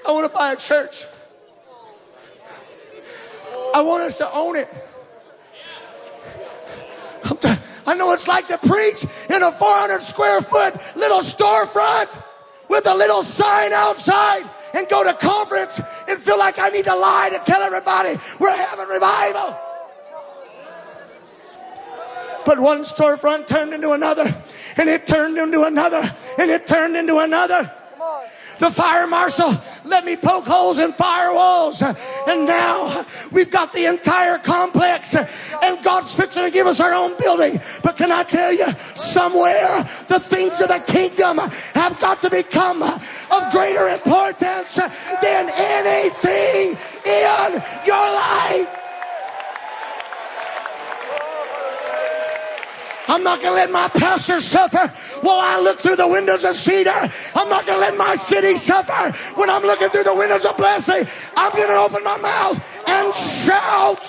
I want to buy a church. I want us to own it. I know it's like to preach in a 400 square foot little storefront with a little sign outside and go to conference and feel like I need to lie to tell everybody we're having revival. But one storefront turned into another, and it turned into another, and it turned into another. The fire marshal let me poke holes in firewalls. And now we've got the entire complex and God's fixing to give us our own building. But can I tell you, somewhere the things of the kingdom have got to become of greater importance than anything in your life. I'm not going to let my pastor suffer while I look through the windows of cedar. I'm not going to let my city suffer when I'm looking through the windows of blessing. I'm going to open my mouth and shout.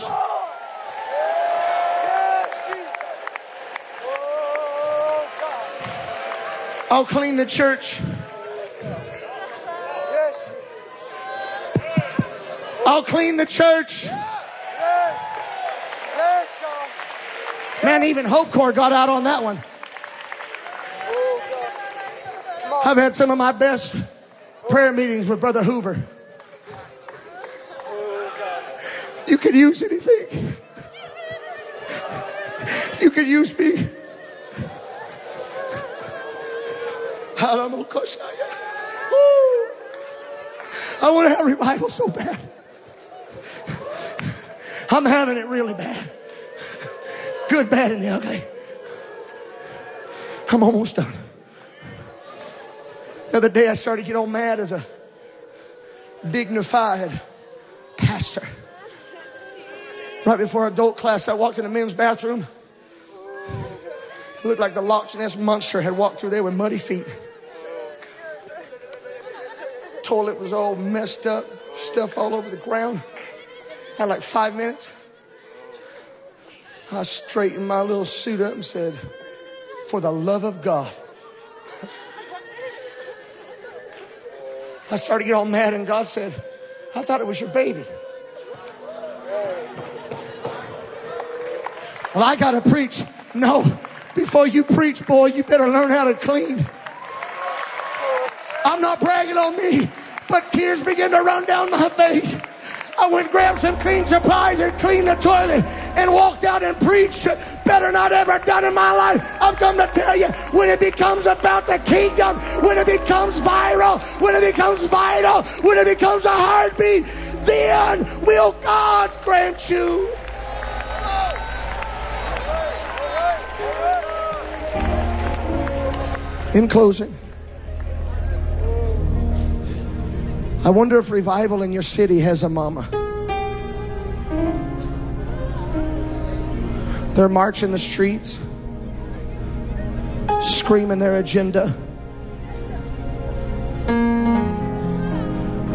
I'll clean the church. I'll clean the church. Man, even Hope Corps got out on that one. I've had some of my best prayer meetings with Brother Hoover. You could use anything. You could use me. I want to have revival so bad. I'm having it really bad. Good, bad, and the ugly. I'm almost done. The other day I started to get all mad as a dignified pastor. Right before adult class, I walked in the men's bathroom. It looked like the Loch Ness monster had walked through there with muddy feet. Toilet was all messed up, stuff all over the ground. Had like five minutes. I straightened my little suit up and said, For the love of God. I started to get all mad, and God said, I thought it was your baby. Well, I got to preach. No, before you preach, boy, you better learn how to clean. I'm not bragging on me, but tears begin to run down my face. I went grab some clean supplies and cleaned the toilet and walked out and preached better I'd ever done in my life. I've come to tell you, when it becomes about the kingdom, when it becomes viral, when it becomes vital, when it becomes a heartbeat, then will God grant you. In closing, I wonder if revival in your city has a mama. They're marching the streets, screaming their agenda,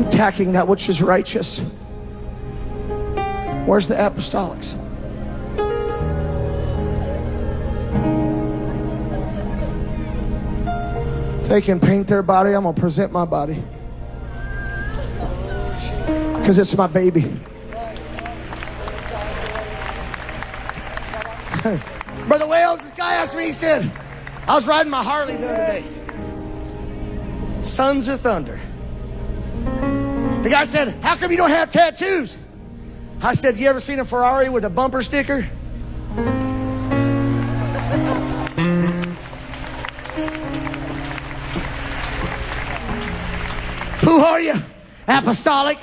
attacking that which is righteous. Where's the apostolics? They can paint their body, I'm going to present my body. Because it's my baby. Brother Wales, this guy asked me, he said, I was riding my Harley the other day. Sons of Thunder. The guy said, How come you don't have tattoos? I said, You ever seen a Ferrari with a bumper sticker? Who are you? Apostolic.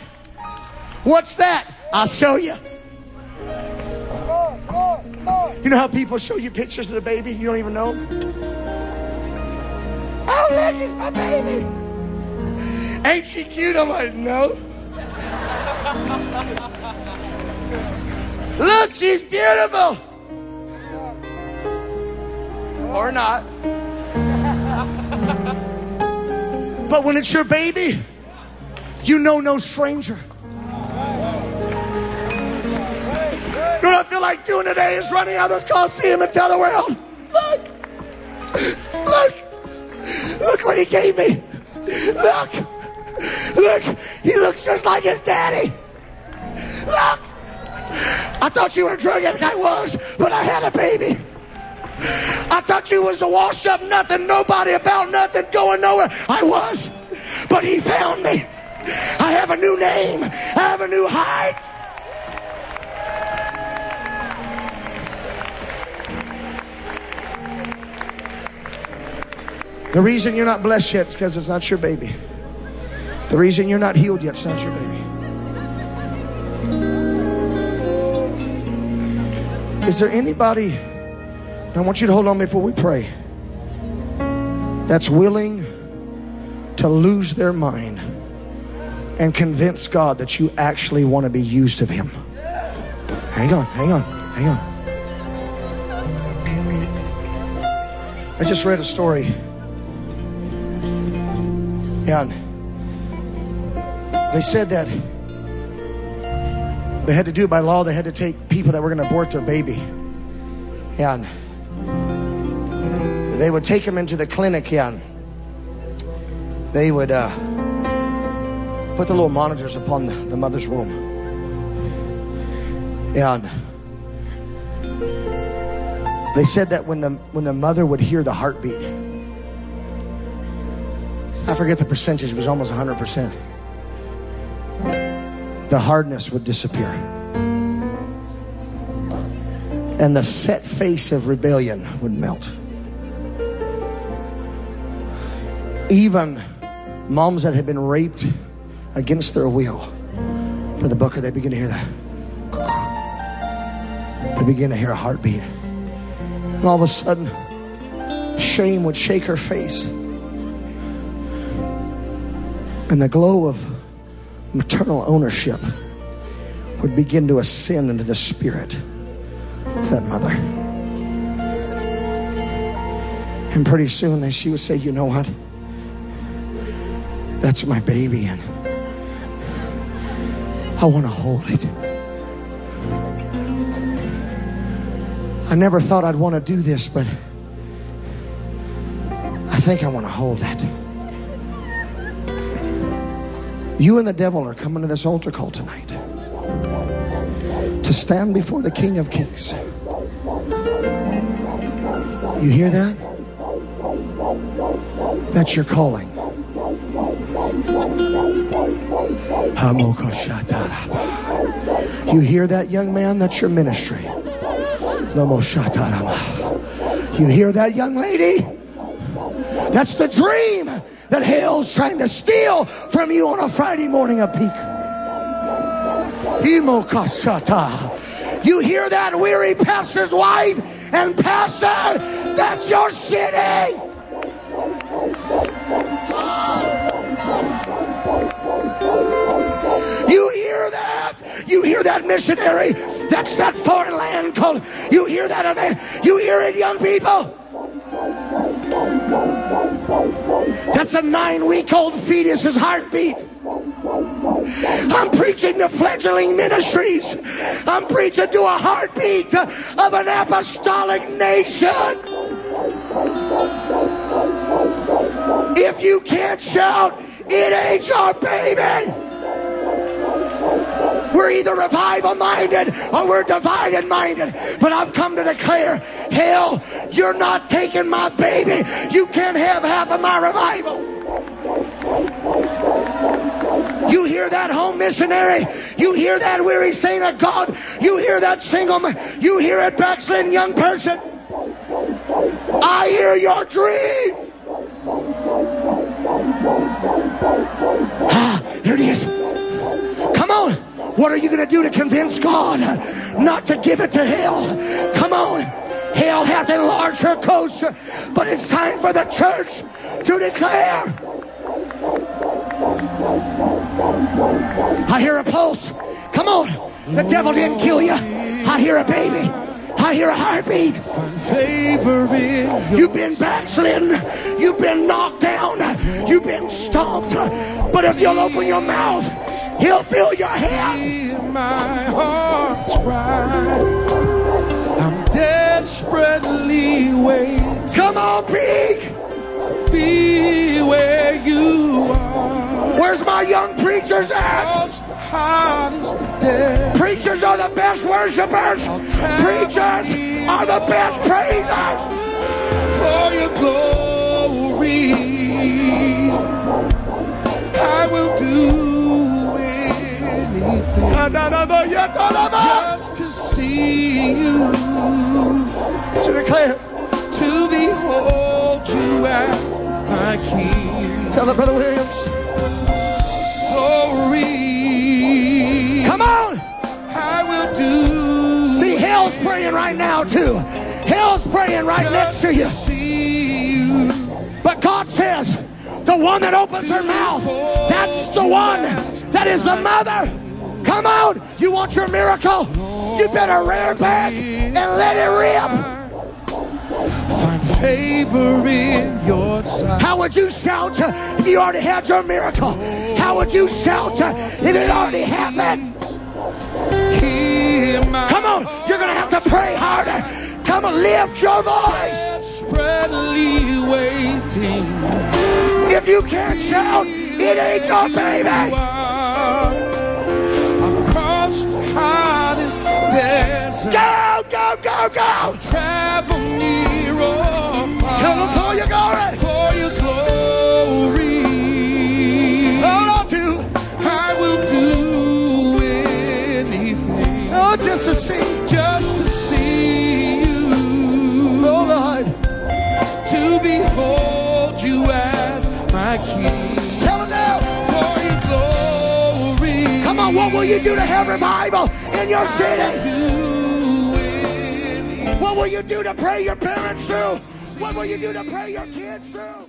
What's that? I'll show you. You know how people show you pictures of the baby? You don't even know? Oh, look, it's my baby. Ain't she cute? I'm like, no. look, she's beautiful. Or not. but when it's your baby, you know no stranger. You know what I feel like doing today is running out of this Coliseum and tell the world, look, look, look what he gave me. Look, look, he looks just like his daddy. Look, I thought you were a drug addict. I was, but I had a baby. I thought you was a wash up nothing, nobody about nothing, going nowhere. I was, but he found me. I have a new name. I have a new height. The reason you're not blessed yet is because it's not your baby. The reason you're not healed yet is not your baby. Is there anybody, I want you to hold on before we pray, that's willing to lose their mind and convince God that you actually want to be used of Him? Hang on, hang on, hang on. I just read a story and they said that they had to do it by law. They had to take people that were going to abort their baby. And they would take them into the clinic and they would uh, put the little monitors upon the, the mother's womb. And they said that when the, when the mother would hear the heartbeat, I forget the percentage, it was almost 100%. The hardness would disappear. And the set face of rebellion would melt. Even moms that had been raped against their will, for the booker, they begin to hear that. They begin to hear a heartbeat. And all of a sudden, shame would shake her face. And the glow of maternal ownership would begin to ascend into the spirit of that mother. And pretty soon then she would say, You know what? That's my baby, and I want to hold it. I never thought I'd want to do this, but I think I want to hold that. You and the devil are coming to this altar call tonight to stand before the King of Kings. You hear that? That's your calling. You hear that, young man? That's your ministry. You hear that, young lady? That's the dream that hell's trying to steal from you on a Friday morning of peak. You hear that, weary pastor's wife and pastor? That's your city. You hear that? You hear that missionary? That's that foreign land called. You hear that? You hear it, young people? That's a nine week old fetus's heartbeat. I'm preaching to fledgling ministries. I'm preaching to a heartbeat of an apostolic nation. If you can't shout, it ain't your baby. We're either revival minded or we're divided minded. But I've come to declare hell, you're not taking my baby. You can't have half of my revival. You hear that home missionary? You hear that weary saint of God? You hear that single man? You hear it backslidden young person? I hear your dream. Ah, there it is. Come on. What are you going to do to convince God not to give it to hell? Come on. Hell hath enlarged her coast, but it's time for the church to declare. I hear a pulse. Come on. The devil didn't kill you. I hear a baby. I hear a heartbeat. You've been backslidden. You've been knocked down. You've been stomped. But if you'll open your mouth, he'll fill your hand. My heart's cry. I'm desperately waiting. Come on, pig. Be where you are. Where's my young preachers at? Lost the hardest day. Preachers are the best worshipers. Preachers are the best praisers. for your glory. I will do just to see you, To declare. to behold you as my King. Tell it, Brother Williams. Glory. Come on. I will do. See, hell's praying right now, too. Hell's praying right next to you. You. But God says, the one that opens her mouth, that's the one that is the mother. Come on. You want your miracle? You better rear back and let it rip. Find favor in your sight. How would you shout uh, if you already had your miracle? How would you shout uh, if it already happened? Come on, you're going to have to pray harder. Come on, lift your voice. desperately waiting. If you can't shout, it ain't your baby. Desert. Go, go, go, go. Travel near or Tell them far for your glory. for your glory. All I'll do, I will do anything oh, just to see. What will you do to have revival in your city? What will you do to pray your parents through? What will you do to pray your kids through?